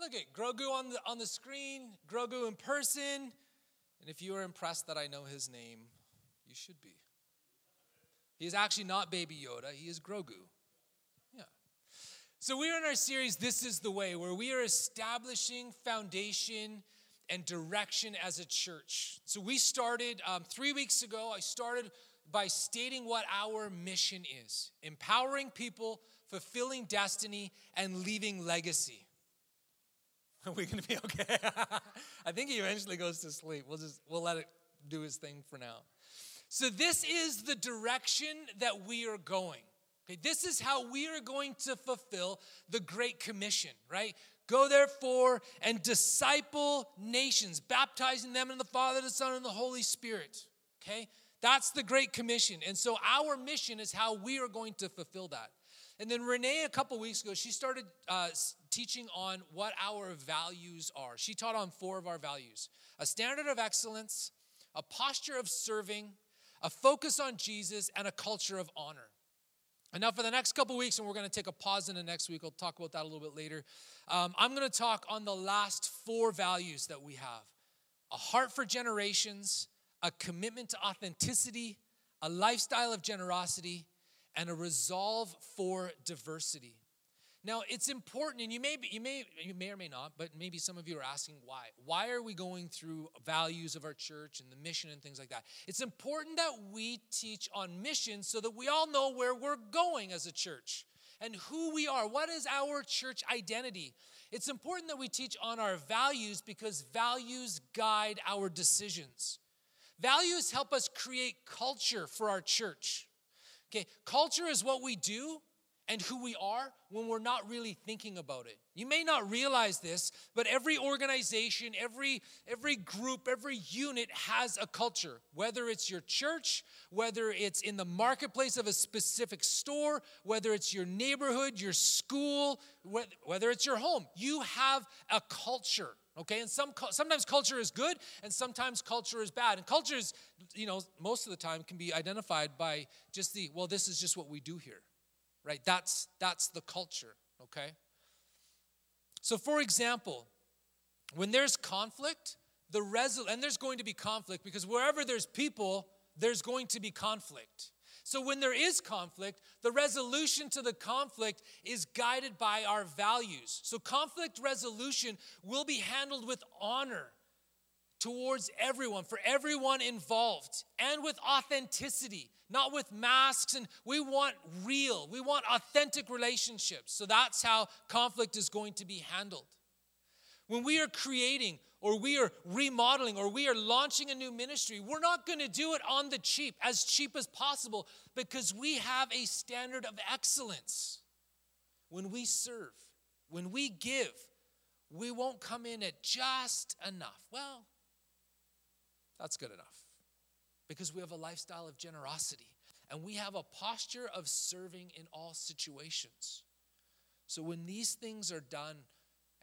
look at Grogu on the on the screen, Grogu in person. And if you are impressed that I know his name, you should be. He is actually not Baby Yoda, he is Grogu. Yeah. So we're in our series, This is the Way, where we are establishing foundation and direction as a church. So we started um, three weeks ago. I started by stating what our mission is empowering people, fulfilling destiny, and leaving legacy. Are we going to be okay? I think he eventually goes to sleep. We'll just we'll let it do his thing for now. So this is the direction that we are going. Okay, this is how we are going to fulfill the great commission, right? Go therefore and disciple nations, baptizing them in the Father, the Son, and the Holy Spirit. Okay? That's the Great Commission. And so our mission is how we are going to fulfill that. And then Renee, a couple weeks ago, she started uh, teaching on what our values are. She taught on four of our values a standard of excellence, a posture of serving, a focus on Jesus, and a culture of honor. And now, for the next couple weeks, and we're going to take a pause in the next week, I'll talk about that a little bit later. Um, I'm going to talk on the last four values that we have a heart for generations, a commitment to authenticity, a lifestyle of generosity, and a resolve for diversity. Now, it's important, and you may, be, you may, you may or may not, but maybe some of you are asking why. Why are we going through values of our church and the mission and things like that? It's important that we teach on mission so that we all know where we're going as a church and who we are. What is our church identity? It's important that we teach on our values because values guide our decisions. Values help us create culture for our church. Okay, culture is what we do and who we are when we're not really thinking about it. You may not realize this, but every organization, every every group, every unit has a culture. Whether it's your church, whether it's in the marketplace of a specific store, whether it's your neighborhood, your school, whether it's your home, you have a culture. Okay, and some sometimes culture is good, and sometimes culture is bad. And culture is, you know, most of the time can be identified by just the well, this is just what we do here, right? That's that's the culture. Okay. So, for example, when there's conflict, the resol- and there's going to be conflict because wherever there's people, there's going to be conflict. So, when there is conflict, the resolution to the conflict is guided by our values. So, conflict resolution will be handled with honor towards everyone, for everyone involved, and with authenticity, not with masks. And we want real, we want authentic relationships. So, that's how conflict is going to be handled. When we are creating or we are remodeling or we are launching a new ministry, we're not going to do it on the cheap, as cheap as possible, because we have a standard of excellence. When we serve, when we give, we won't come in at just enough. Well, that's good enough. Because we have a lifestyle of generosity and we have a posture of serving in all situations. So when these things are done,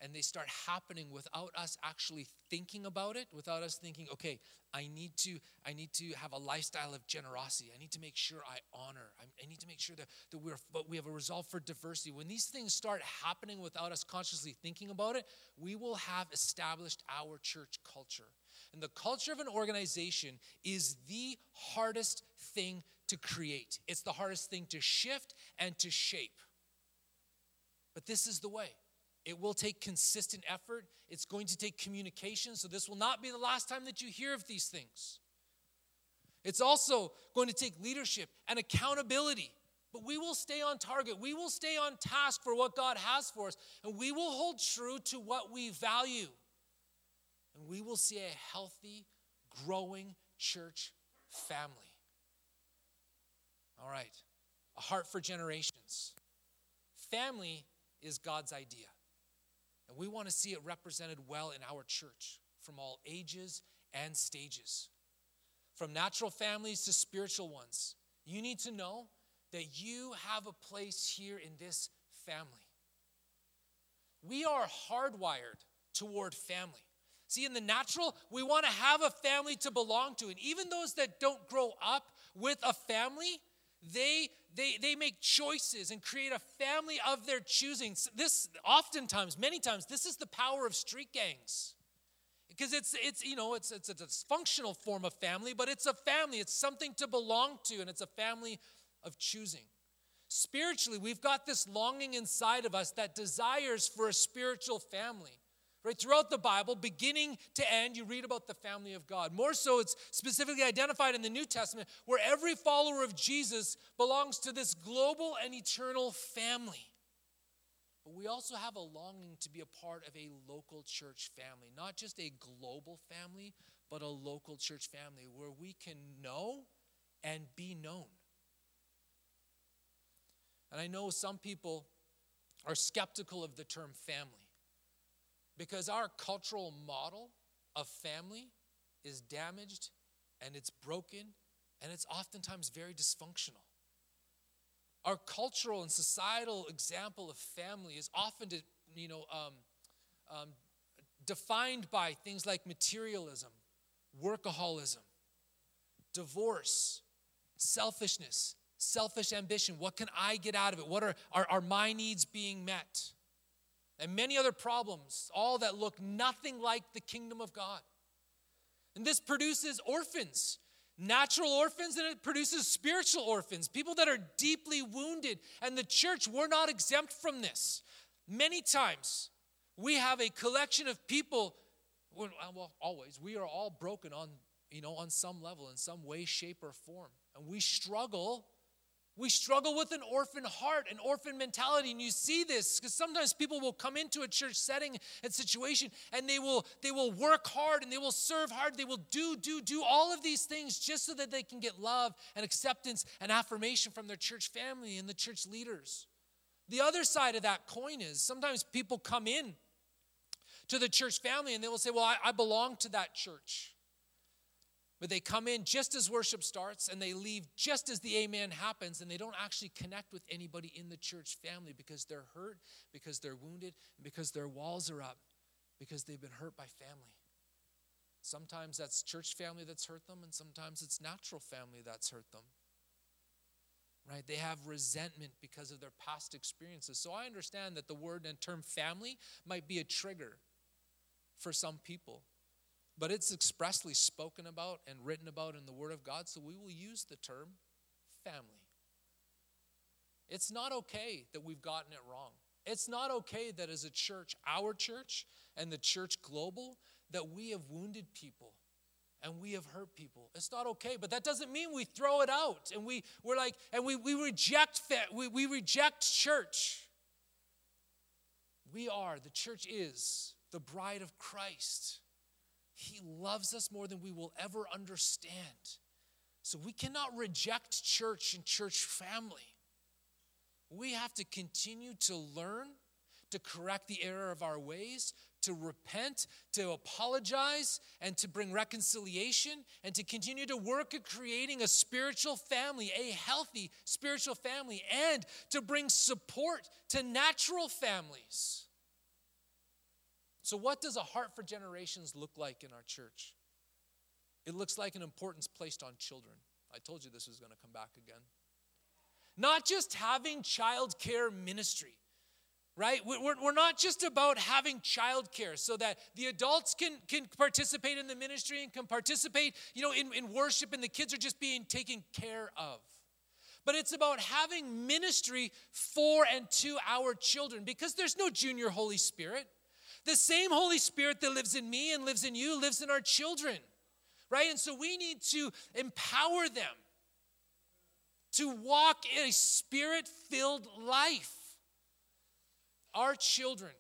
and they start happening without us actually thinking about it without us thinking okay i need to i need to have a lifestyle of generosity. I need to make sure i honor. I, need to make sure that, that we're but we have a resolve for diversity. When these things start happening without us consciously thinking about it we will have established our church culture and the culture of an organization is the hardest thing to create it's the hardest thing to shift and to shape but this is the way it will take consistent effort. It's going to take communication. So, this will not be the last time that you hear of these things. It's also going to take leadership and accountability. But we will stay on target. We will stay on task for what God has for us. And we will hold true to what we value. And we will see a healthy, growing church family. All right. A heart for generations. Family is God's idea. And we want to see it represented well in our church from all ages and stages, from natural families to spiritual ones. You need to know that you have a place here in this family. We are hardwired toward family. See, in the natural, we want to have a family to belong to. And even those that don't grow up with a family, they, they, they make choices and create a family of their choosing. This, oftentimes, many times, this is the power of street gangs. Because it's, it's, you know, it's, it's a dysfunctional form of family, but it's a family. It's something to belong to, and it's a family of choosing. Spiritually, we've got this longing inside of us that desires for a spiritual family. Right throughout the Bible, beginning to end, you read about the family of God. More so, it's specifically identified in the New Testament, where every follower of Jesus belongs to this global and eternal family. But we also have a longing to be a part of a local church family, not just a global family, but a local church family where we can know and be known. And I know some people are skeptical of the term family because our cultural model of family is damaged and it's broken and it's oftentimes very dysfunctional. Our cultural and societal example of family is often, you know, um, um, defined by things like materialism, workaholism, divorce, selfishness, selfish ambition. What can I get out of it? What are, are, are my needs being met? And many other problems, all that look nothing like the kingdom of God. And this produces orphans, natural orphans, and it produces spiritual orphans, people that are deeply wounded. And the church, we're not exempt from this. Many times, we have a collection of people, well, always, we are all broken on, you know, on some level, in some way, shape, or form. And we struggle we struggle with an orphan heart, an orphan mentality. And you see this because sometimes people will come into a church setting and situation and they will they will work hard and they will serve hard. They will do, do, do all of these things just so that they can get love and acceptance and affirmation from their church family and the church leaders. The other side of that coin is sometimes people come in to the church family and they will say, Well, I, I belong to that church. But they come in just as worship starts and they leave just as the amen happens, and they don't actually connect with anybody in the church family because they're hurt, because they're wounded, and because their walls are up, because they've been hurt by family. Sometimes that's church family that's hurt them, and sometimes it's natural family that's hurt them. Right? They have resentment because of their past experiences. So I understand that the word and term family might be a trigger for some people. But it's expressly spoken about and written about in the Word of God, so we will use the term family. It's not okay that we've gotten it wrong. It's not okay that as a church, our church and the church global, that we have wounded people and we have hurt people. It's not okay, but that doesn't mean we throw it out and we, we're like, and we, we reject that, we, we reject church. We are, the church is the bride of Christ. He loves us more than we will ever understand. So we cannot reject church and church family. We have to continue to learn, to correct the error of our ways, to repent, to apologize, and to bring reconciliation, and to continue to work at creating a spiritual family, a healthy spiritual family, and to bring support to natural families. So, what does a heart for generations look like in our church? It looks like an importance placed on children. I told you this was going to come back again. Not just having childcare ministry, right? We're, not just about having childcare so that the adults can, can participate in the ministry and can participate, you know, in, in worship and the kids are just being taken care of but it's about having ministry for and to our children because there's no junior Holy Spirit. The same Holy Spirit that lives in me and lives in you lives in our children, right? And so we need to empower them to walk in a spirit filled life. Our children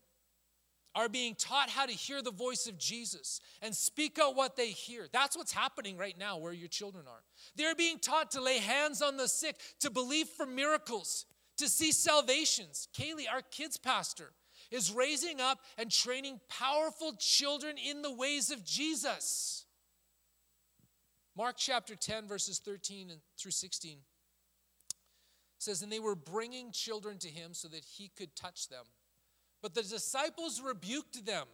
are being taught how to hear the voice of Jesus and speak out what they hear. That's what's happening right now where your children are. They're being taught to lay hands on the sick, to believe for miracles, to see salvations. Kaylee, our kids pastor, is raising up and training powerful children in the ways of Jesus. Mark chapter 10, verses 13 through 16 says, And they were bringing children to him so that he could touch them. But the disciples rebuked them.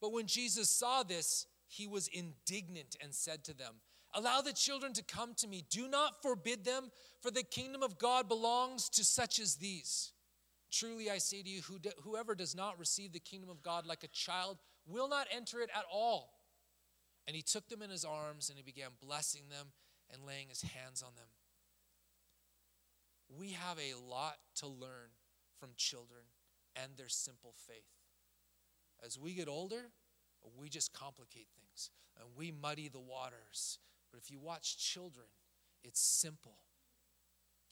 But when Jesus saw this, he was indignant and said to them, Allow the children to come to me. Do not forbid them, for the kingdom of God belongs to such as these. Truly I say to you, whoever does not receive the kingdom of God like a child will not enter it at all. And he took them in his arms and he began blessing them and laying his hands on them. We have a lot to learn from children and their simple faith. As we get older, we just complicate things and we muddy the waters. But if you watch children, it's simple.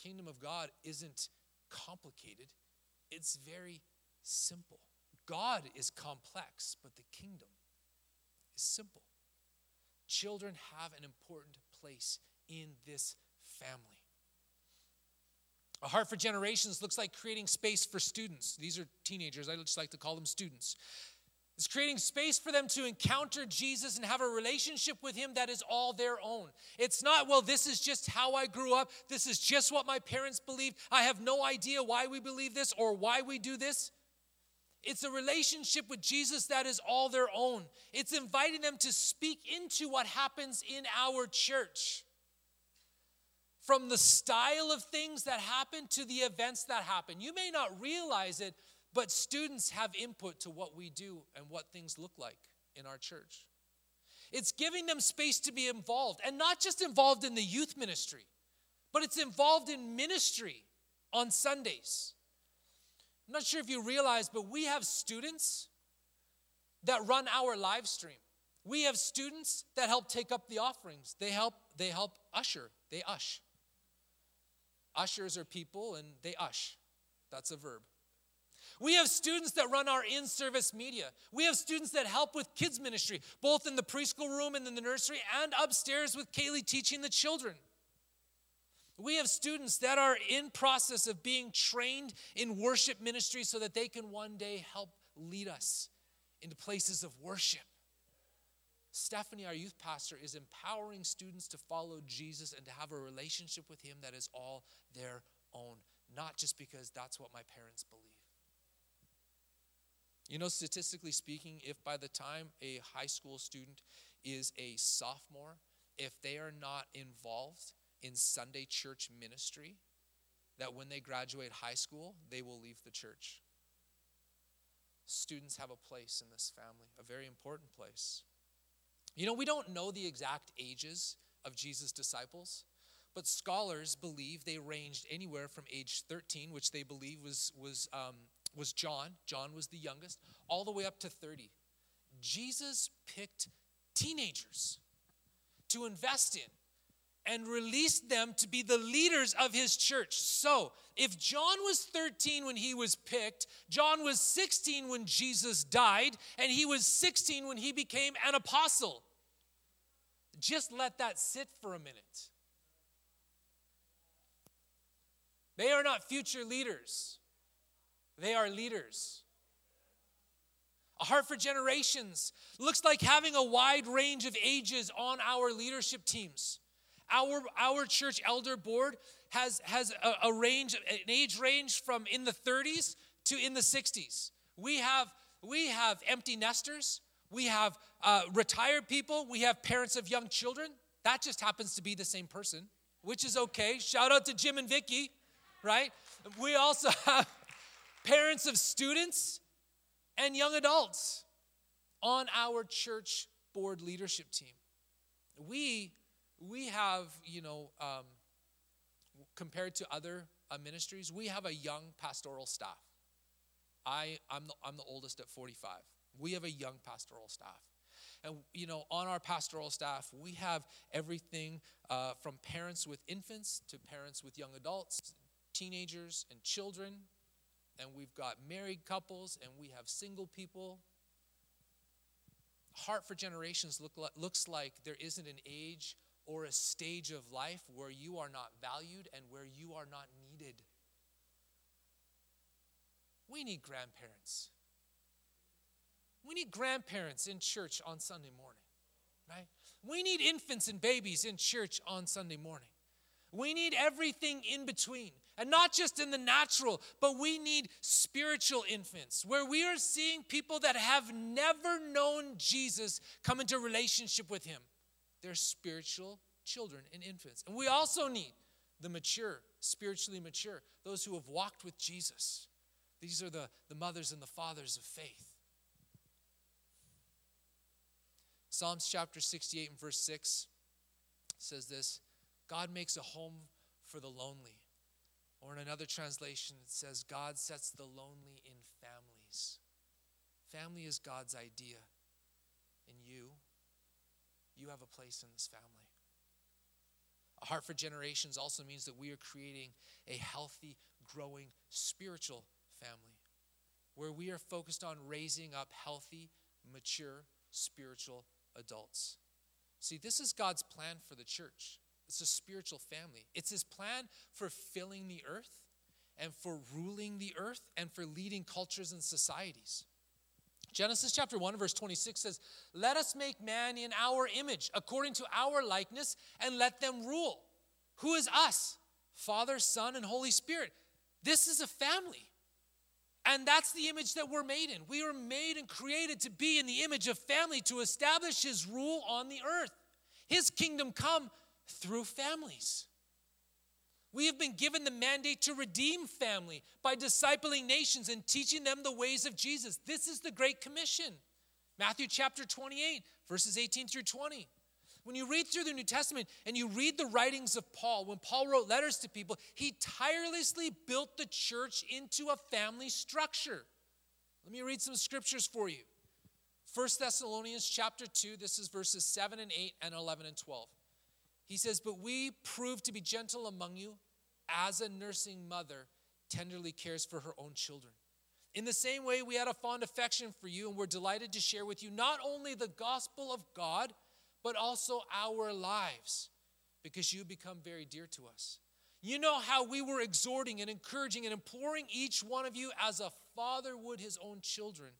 Kingdom of God isn't complicated, it's very simple. God is complex, but the kingdom is simple. Children have an important place in this family. A Heart for Generations looks like creating space for students. These are teenagers, I just like to call them students. It's creating space for them to encounter Jesus and have a relationship with Him that is all their own. It's not, well, this is just how I grew up. This is just what my parents believed. I have no idea why we believe this or why we do this. It's a relationship with Jesus that is all their own. It's inviting them to speak into what happens in our church. From the style of things that happen to the events that happen. You may not realize it, but students have input to what we do and what things look like in our church. It's giving them space to be involved, and not just involved in the youth ministry, but it's involved in ministry on Sundays. I'm not sure if you realize, but we have students that run our live stream. We have students that help take up the offerings. They help, they help usher. They ush. Ushers are people and they ush. That's a verb. We have students that run our in service media. We have students that help with kids' ministry, both in the preschool room and in the nursery, and upstairs with Kaylee teaching the children. We have students that are in process of being trained in worship ministry so that they can one day help lead us into places of worship. Stephanie, our youth pastor, is empowering students to follow Jesus and to have a relationship with him that is all their own, not just because that's what my parents believe. You know, statistically speaking, if by the time a high school student is a sophomore, if they are not involved in Sunday church ministry, that when they graduate high school, they will leave the church. Students have a place in this family, a very important place. You know, we don't know the exact ages of Jesus' disciples, but scholars believe they ranged anywhere from age 13, which they believe was, was um, was John. John was the youngest, all the way up to 30. Jesus picked teenagers to invest in and released them to be the leaders of his church. So, if John was 13 when he was picked, John was 16 when Jesus died, and he was 16 when he became an apostle. Just let that sit for a minute. They are not future leaders. They are leaders. A heart for generations looks like having a wide range of ages on our leadership teams. Our, our church elder board has, has a, a range, an age range from in the 30s to in the 60s. We have, we have empty nesters, we have uh, retired people, we have parents of young children. That just happens to be the same person, which is okay. Shout out to Jim and Vicky, right? We also have parents of students, and young adults on our church board leadership team. We, we have, you know, um, compared to other uh, ministries, we have a young pastoral staff. I, I'm, the, I'm the oldest at 45. We have a young pastoral staff. And, you know, on our pastoral staff, we have everything uh, from parents with infants to parents with young adults, teenagers, and children, and we've got married couples, and we have single people. Heart for Generations look like, looks like there isn't an age or a stage of life where you are not valued and where you are not needed. We need grandparents. We need grandparents in church on Sunday morning, right? We need infants and babies in church on Sunday morning. We need everything in between. And not just in the natural, but we need spiritual infants where we are seeing people that have never known Jesus come into relationship with him. They're spiritual children and infants. And we also need the mature, spiritually mature, those who have walked with Jesus. These are the, the mothers and the fathers of faith. Psalms chapter 68 and verse 6 says this God makes a home for the lonely. Or in another translation, it says, God sets the lonely in families. Family is God's idea. And you, you have a place in this family. A heart for generations also means that we are creating a healthy, growing spiritual family where we are focused on raising up healthy, mature spiritual adults. See, this is God's plan for the church. It's a spiritual family. It's his plan for filling the earth and for ruling the earth and for leading cultures and societies. Genesis chapter 1, verse 26 says, Let us make man in our image, according to our likeness, and let them rule. Who is us? Father, Son, and Holy Spirit. This is a family. And that's the image that we're made in. We are made and created to be in the image of family to establish his rule on the earth. His kingdom come through families. We have been given the mandate to redeem family by discipling nations and teaching them the ways of Jesus. This is the Great Commission. Matthew chapter 28, verses 18 through 20. When you read through the New Testament and you read the writings of Paul, when Paul wrote letters to people, he tirelessly built the church into a family structure. Let me read some scriptures for you. 1 Thessalonians chapter 2, this is verses 7 and 8 and 11 and 12. He says, But we prove to be gentle among you as a nursing mother tenderly cares for her own children. In the same way, we had a fond affection for you and we're delighted to share with you not only the gospel of God, but also our lives because you become very dear to us. You know how we were exhorting and encouraging and imploring each one of you as a father would his own children,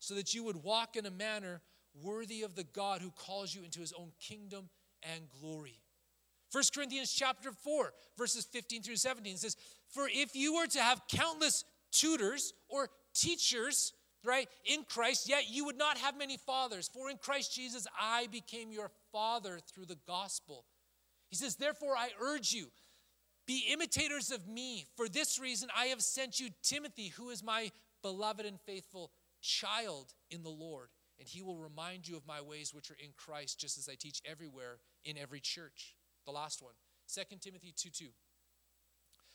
so that you would walk in a manner worthy of the God who calls you into his own kingdom and glory. 1 Corinthians chapter 4, verses 15 through 17 says, For if you were to have countless tutors or teachers, right, in Christ, yet you would not have many fathers, for in Christ Jesus I became your father through the gospel. He says, Therefore I urge you, be imitators of me. For this reason I have sent you Timothy, who is my beloved and faithful child in the Lord and he will remind you of my ways which are in Christ, just as I teach everywhere in every church. The last one, 2 Timothy 2 2.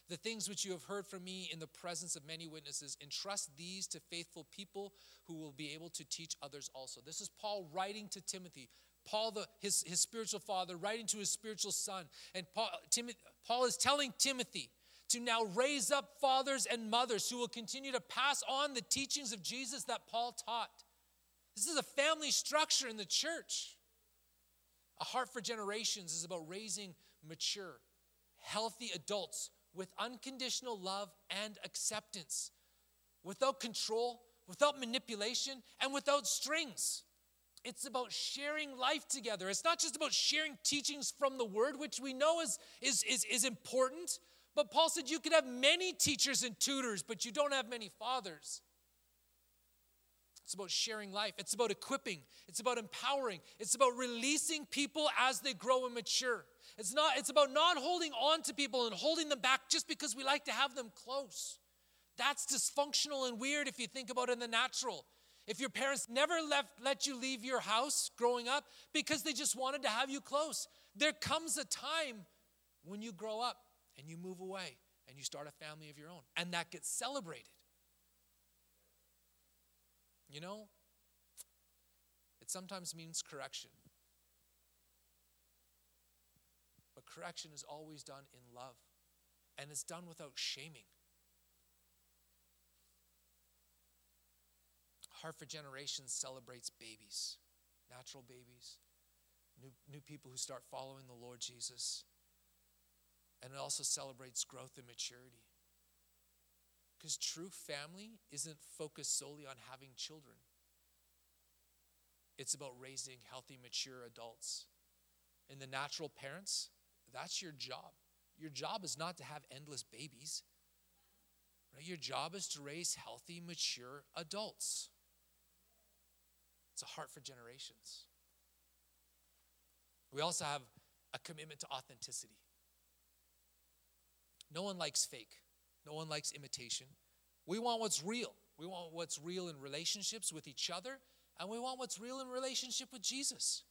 The things which you have heard from me in the presence of many witnesses, entrust these to faithful people who will be able to teach others also. This is Paul writing to Timothy. Paul, the, his, his spiritual father, writing to his spiritual son. And Paul, Timothy, Paul is telling Timothy to now raise up fathers and mothers who will continue to pass on the teachings of Jesus that Paul taught. This is a family structure in the church. A heart for generations is about raising mature, healthy adults with unconditional love and acceptance, without control, without manipulation, and without strings. It's about sharing life together. It's not just about sharing teachings from the word, which we know is, is, is, is important. But Paul said you could have many teachers and tutors, but you don't have many fathers. It's about sharing life. It's about equipping. It's about empowering. It's about releasing people as they grow and mature. It's not it's about not holding on to people and holding them back just because we like to have them close. That's dysfunctional and weird if you think about it in the natural. If your parents never left let you leave your house growing up because they just wanted to have you close. There comes a time when you grow up and you move away and you start a family of your own and that gets celebrated. You know, it sometimes means correction. But correction is always done in love, and it's done without shaming. Heart for Generations celebrates babies, natural babies, new, new people who start following the Lord Jesus. And it also celebrates growth and maturity. Because true family isn't focused solely on having children, it's about raising healthy, mature adults. And the natural parents, that's your job. Your job is not to have endless babies. Right? Your job is to raise healthy, mature adults. It's a heart for generations. We also have a commitment to authenticity. No one likes fake, no one likes imitation. We want what's real. We want what's real in relationships with each other, and we want what's real in relationship with Jesus.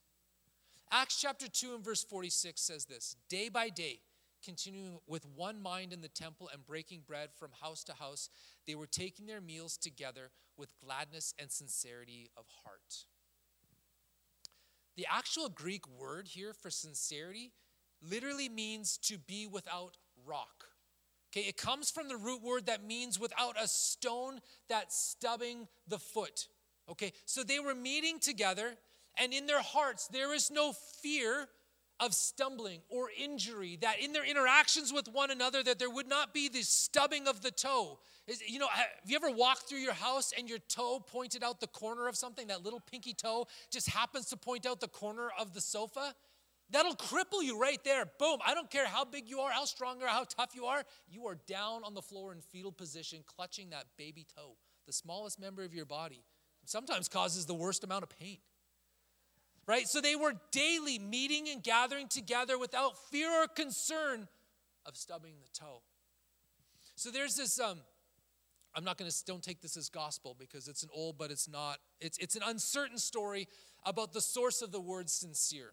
Acts chapter 2 and verse 46 says this Day by day, continuing with one mind in the temple and breaking bread from house to house, they were taking their meals together with gladness and sincerity of heart. The actual Greek word here for sincerity literally means to be without rock. Okay, it comes from the root word that means without a stone that's stubbing the foot. Okay, so they were meeting together, and in their hearts, there is no fear of stumbling or injury, that in their interactions with one another, that there would not be the stubbing of the toe. You know, have you ever walked through your house and your toe pointed out the corner of something? That little pinky toe just happens to point out the corner of the sofa? That'll cripple you right there. Boom. I don't care how big you are, how strong or how tough you are. You are down on the floor in fetal position, clutching that baby toe, the smallest member of your body. Sometimes causes the worst amount of pain right? So they were daily meeting and gathering together without fear or concern of stubbing the toe. So there's this um I'm not going to don't take this as gospel because it's an old but it's not it's it's an uncertain story about the source of the word sincere.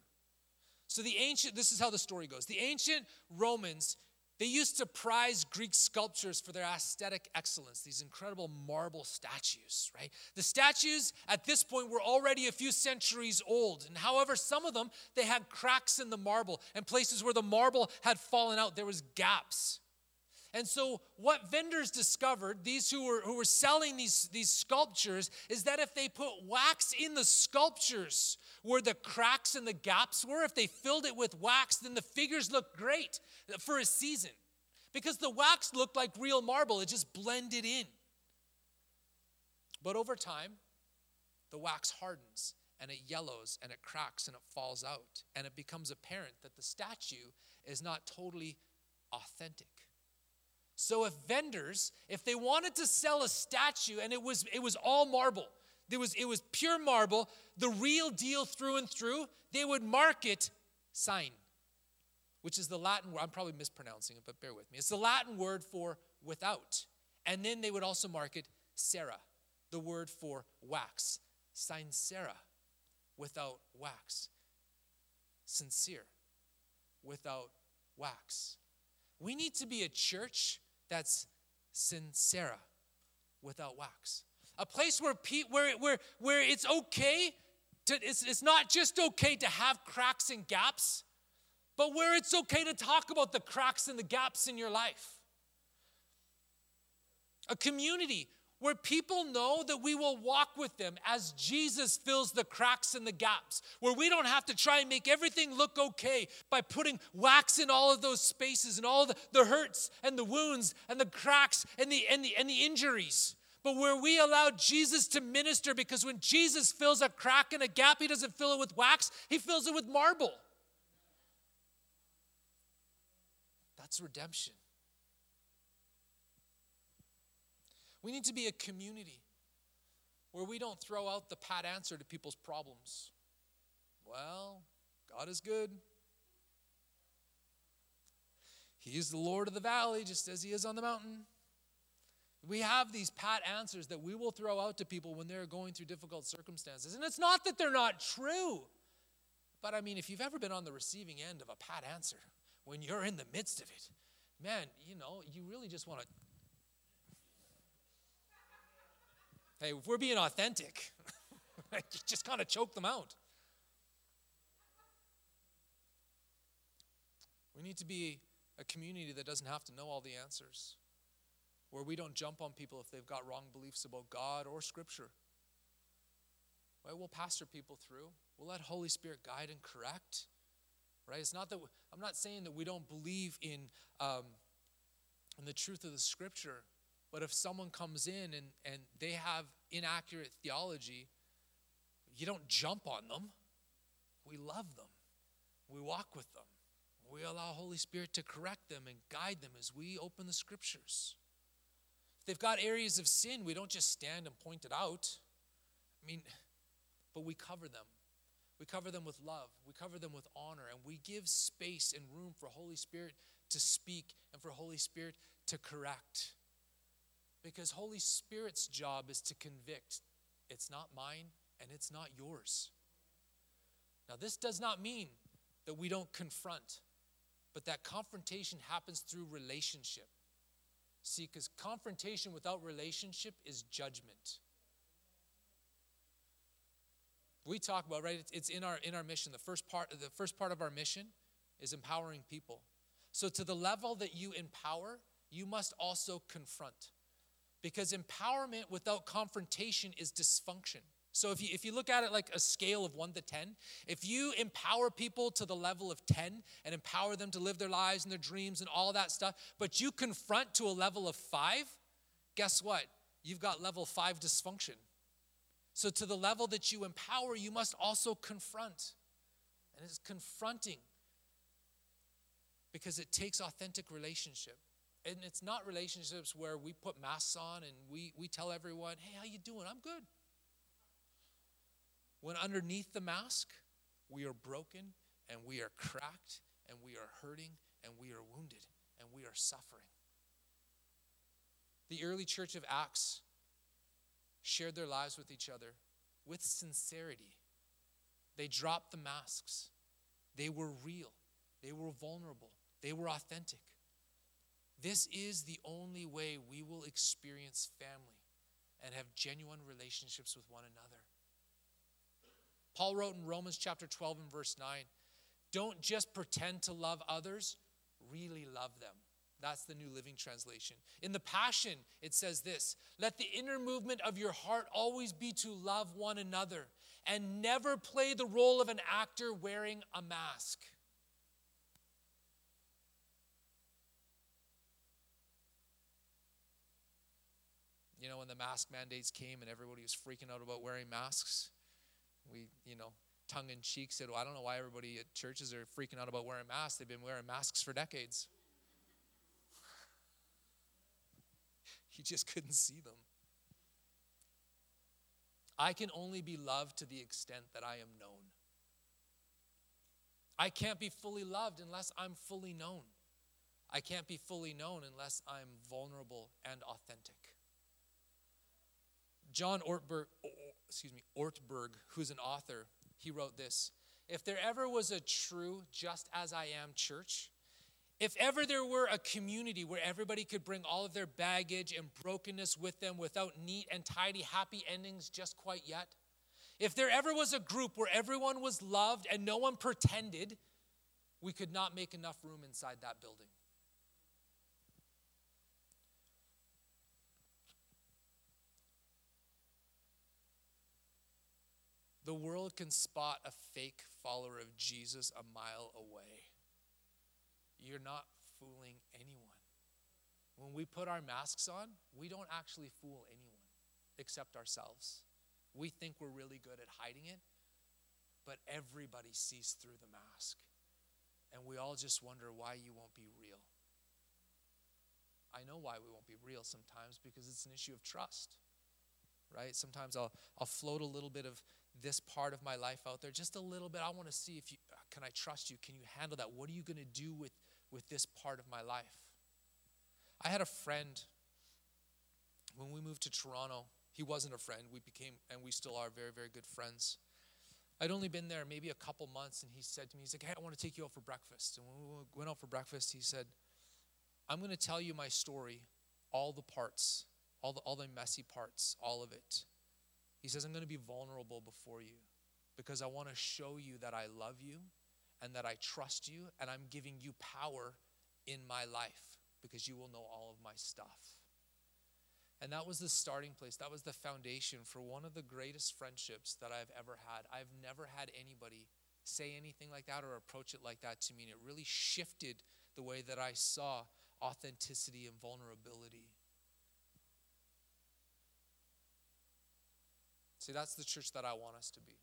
So the ancient this is how the story goes. The ancient Romans they used to prize Greek sculptures for their aesthetic excellence, these incredible marble statues, right? The statues at this point were already a few centuries old. And however, some of them, they had cracks in the marble and places where the marble had fallen out, there was gaps. And so, what vendors discovered, these who were, who were selling these, these sculptures, is that if they put wax in the sculptures where the cracks and the gaps were, if they filled it with wax, then the figures looked great for a season. Because the wax looked like real marble, it just blended in. But over time, the wax hardens and it yellows and it cracks and it falls out. And it becomes apparent that the statue is not totally authentic. So if vendors, if they wanted to sell a statue and it was it was all marble, it was it was pure marble, the real deal through and through, they would mark it sine, which is the Latin word. I'm probably mispronouncing it, but bear with me. It's the Latin word for without. And then they would also mark it cera, the word for wax. Sincera, without wax. Sincere, without wax. We need to be a church that's sincera, without wax. A place where, pe- where, where, where it's okay to, it's, it's not just okay to have cracks and gaps, but where it's okay to talk about the cracks and the gaps in your life. A community where people know that we will walk with them as Jesus fills the cracks and the gaps, where we don't have to try and make everything look okay by putting wax in all of those spaces and all the, the hurts and the wounds and the cracks and the, and, the, and the injuries. But where we allow Jesus to minister, because when Jesus fills a crack and a gap, he doesn't fill it with wax, he fills it with marble. That's redemption. We need to be a community where we don't throw out the pat answer to people's problems. Well, God is good. He is the Lord of the valley, just as He is on the mountain. We have these pat answers that we will throw out to people when they're going through difficult circumstances. And it's not that they're not true, but I mean, if you've ever been on the receiving end of a pat answer, when you're in the midst of it, man, you know, you really just want to Hey, if we're being authentic, just kind of choke them out. We need to be a community that doesn't have to know all the answers, where we don't jump on people if they've got wrong beliefs about God or Scripture. Right? We'll pastor people through. We'll let Holy Spirit guide and correct. Right? It's not that I'm not saying that we don't believe in um, in the truth of the Scripture, but if someone comes in and, and they have inaccurate theology, you don't jump on them. We love them. We walk with them. We allow Holy Spirit to correct them and guide them as we open the scriptures. If they've got areas of sin, we don't just stand and point it out. I mean, but we cover them. We cover them with love. We cover them with honor. And we give space and room for Holy Spirit to speak and for Holy Spirit to correct. Because Holy Spirit's job is to convict. It's not mine and it's not yours. Now, this does not mean that we don't confront, but that confrontation happens through relationship. See, because confrontation without relationship is judgment. We talk about right. It's in our in our mission. The first part, the first part of our mission, is empowering people. So to the level that you empower, you must also confront, because empowerment without confrontation is dysfunction. So if you, if you look at it like a scale of one to 10, if you empower people to the level of 10 and empower them to live their lives and their dreams and all that stuff, but you confront to a level of five, guess what? You've got level five dysfunction. So to the level that you empower, you must also confront. And it's confronting because it takes authentic relationship. And it's not relationships where we put masks on and we, we tell everyone, hey, how you doing? I'm good. When underneath the mask, we are broken and we are cracked and we are hurting and we are wounded and we are suffering. The early church of Acts shared their lives with each other with sincerity. They dropped the masks. They were real. They were vulnerable. They were authentic. This is the only way we will experience family and have genuine relationships with one another. Paul wrote in Romans chapter 12 and verse 9 don't just pretend to love others, really love them. That's the New Living Translation. In the Passion, it says this Let the inner movement of your heart always be to love one another and never play the role of an actor wearing a mask. You know, when the mask mandates came and everybody was freaking out about wearing masks, we, you know, tongue in cheek said, Well, I don't know why everybody at churches are freaking out about wearing masks. They've been wearing masks for decades. he just couldn't see them. I can only be loved to the extent that I am known. I can't be fully loved unless I'm fully known. I can't be fully known unless I'm vulnerable and authentic. John Ortberg, excuse me, Ortberg, who's an author, he wrote this If there ever was a true, just as I am church, if ever there were a community where everybody could bring all of their baggage and brokenness with them without neat and tidy, happy endings just quite yet, if there ever was a group where everyone was loved and no one pretended, we could not make enough room inside that building. The world can spot a fake follower of Jesus a mile away. You're not fooling anyone. When we put our masks on, we don't actually fool anyone except ourselves. We think we're really good at hiding it, but everybody sees through the mask. And we all just wonder why you won't be real. I know why we won't be real sometimes because it's an issue of trust, right? Sometimes I'll, I'll float a little bit of this part of my life out there just a little bit. I want to see if you uh, can I trust you? Can you handle that? What are you going to do with with this part of my life? I had a friend when we moved to Toronto. He wasn't a friend. We became and we still are very very good friends. I'd only been there maybe a couple months and he said to me he's like, "Hey, I want to take you out for breakfast." And when we went out for breakfast, he said, "I'm going to tell you my story, all the parts, all the all the messy parts, all of it." He says, I'm going to be vulnerable before you because I want to show you that I love you and that I trust you and I'm giving you power in my life because you will know all of my stuff. And that was the starting place. That was the foundation for one of the greatest friendships that I've ever had. I've never had anybody say anything like that or approach it like that to me. And it really shifted the way that I saw authenticity and vulnerability. See, that's the church that I want us to be.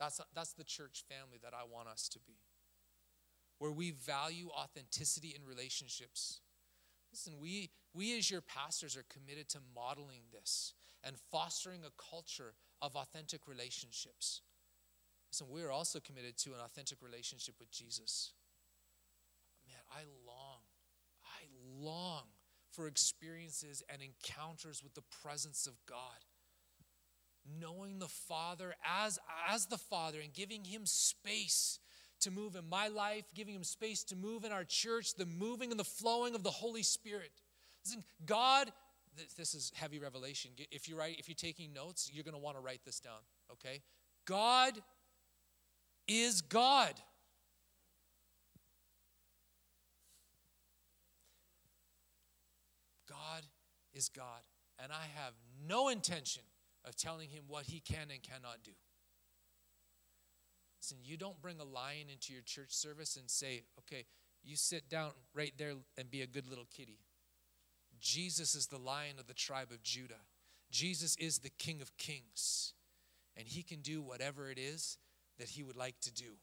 That's, that's the church family that I want us to be. Where we value authenticity in relationships. Listen, we, we as your pastors are committed to modeling this and fostering a culture of authentic relationships. Listen, we are also committed to an authentic relationship with Jesus. Man, I long, I long for experiences and encounters with the presence of God. Knowing the Father as, as the Father and giving Him space to move in my life, giving Him space to move in our church, the moving and the flowing of the Holy Spirit. Listen, God, this is heavy revelation. If you write, if you're taking notes, you're going to want to write this down, okay? God is God. God is God. And I have no intention of telling him what he can and cannot do. Listen, you don't bring a lion into your church service and say, okay, you sit down right there and be a good little kitty. Jesus is the lion of the tribe of Judah. Jesus is the King of kings. And he can do whatever it is that he would like to do.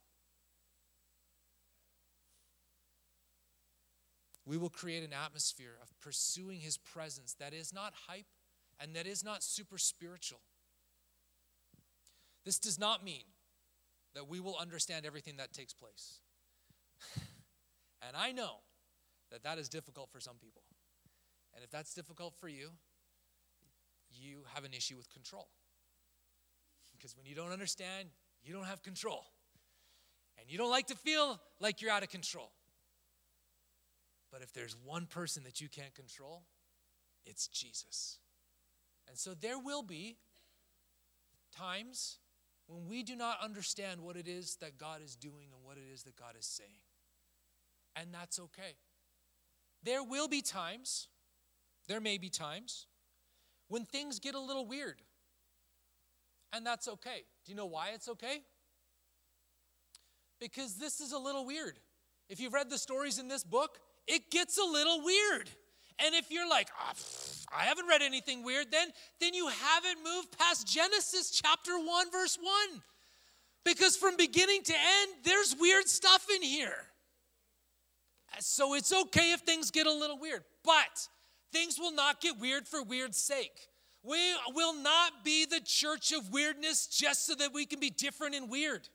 We will create an atmosphere of pursuing his presence that is not hype and that is not super spiritual. This does not mean that we will understand everything that takes place. and I know that that is difficult for some people. And if that's difficult for you, you have an issue with control. Because when you don't understand, you don't have control. And you don't like to feel like you're out of control. But if there's one person that you can't control, it's Jesus. And so there will be times when we do not understand what it is that God is doing and what it is that God is saying. And that's okay. There will be times, there may be times, when things get a little weird. And that's okay. Do you know why it's okay? Because this is a little weird. If you've read the stories in this book, it gets a little weird. And if you're like, oh, I haven't read anything weird, then, then you haven't moved past Genesis chapter 1, verse 1. Because from beginning to end, there's weird stuff in here. So it's okay if things get a little weird, but things will not get weird for weird's sake. We will not be the church of weirdness just so that we can be different and weird.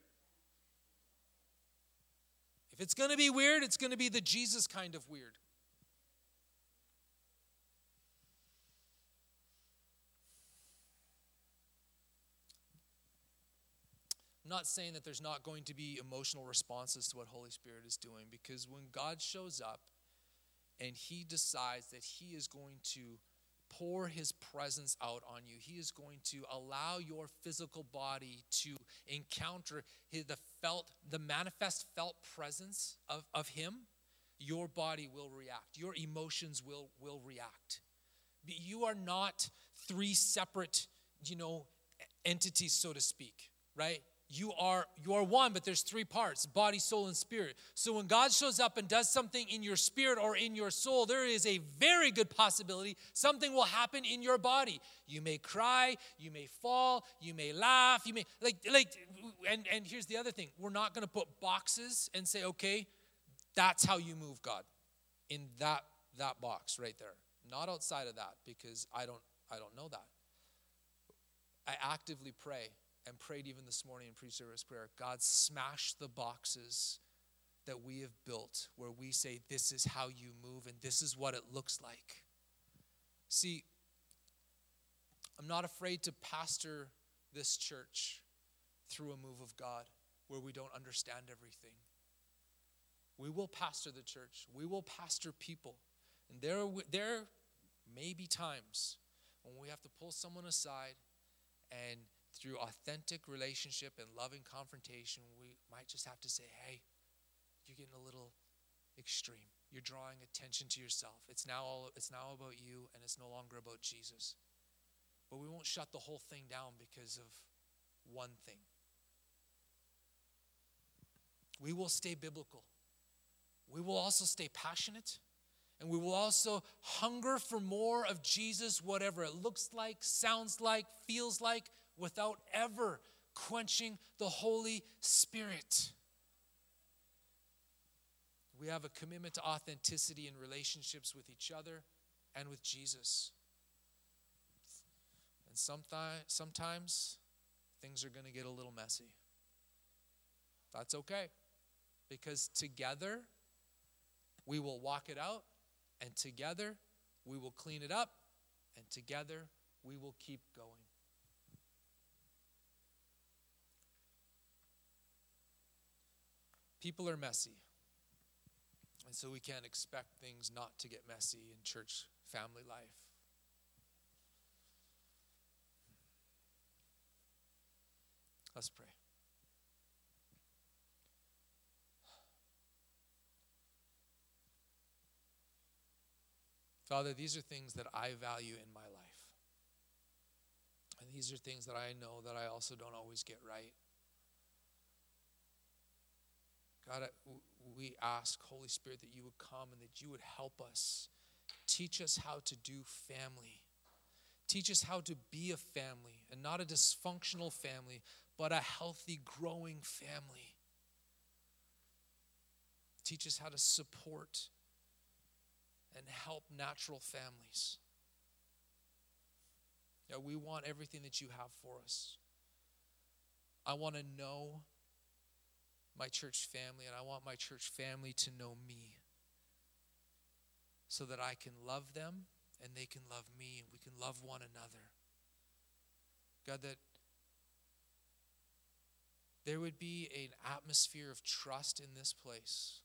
If it's going to be weird, it's going to be the Jesus kind of weird. I'm not saying that there's not going to be emotional responses to what Holy Spirit is doing because when God shows up and he decides that he is going to pour his presence out on you. He is going to allow your physical body to encounter his, the felt, the manifest felt presence of, of him. Your body will react. Your emotions will, will react. But You are not three separate, you know, entities, so to speak, right? You are you are one but there's three parts body soul and spirit. So when god shows up and does something in your spirit or in your soul there is a very good possibility something will happen in your body. You may cry you may fall you may laugh you may like like and and here's the other thing. We're not going to put boxes and say okay that's how you move god in that that box right there. Not outside of that because i don't i don't know that. I actively pray and prayed even this morning in pre service prayer God, smash the boxes that we have built where we say, This is how you move and this is what it looks like. See, I'm not afraid to pastor this church through a move of God where we don't understand everything. We will pastor the church, we will pastor people. And there, there may be times when we have to pull someone aside and through authentic relationship and loving confrontation, we might just have to say, hey, you're getting a little extreme. You're drawing attention to yourself. It's now all it's now about you and it's no longer about Jesus. But we won't shut the whole thing down because of one thing. We will stay biblical. We will also stay passionate. And we will also hunger for more of Jesus, whatever it looks like, sounds like, feels like without ever quenching the Holy Spirit. We have a commitment to authenticity in relationships with each other and with Jesus. And sometimes, sometimes things are going to get a little messy. That's okay. Because together we will walk it out, and together we will clean it up, and together we will keep going. People are messy. And so we can't expect things not to get messy in church family life. Let's pray. Father, these are things that I value in my life. And these are things that I know that I also don't always get right. God, we ask, Holy Spirit, that you would come and that you would help us. Teach us how to do family. Teach us how to be a family and not a dysfunctional family, but a healthy, growing family. Teach us how to support and help natural families. Yeah, we want everything that you have for us. I want to know my church family, and I want my church family to know me so that I can love them and they can love me and we can love one another. God, that there would be an atmosphere of trust in this place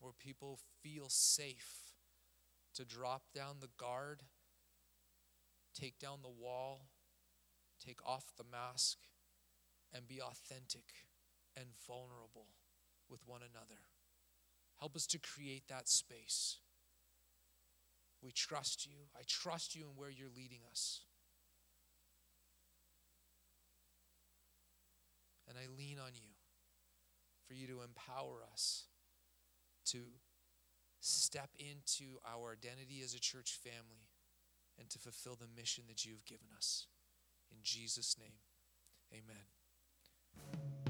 where people feel safe to drop down the guard, take down the wall, take off the mask, and be authentic and vulnerable with one another. Help us to create that space. We trust you. I trust you in where you're leading us. And I lean on you for you to empower us to step into our identity as a church family and to fulfill the mission that you've given us. In Jesus' name, amen.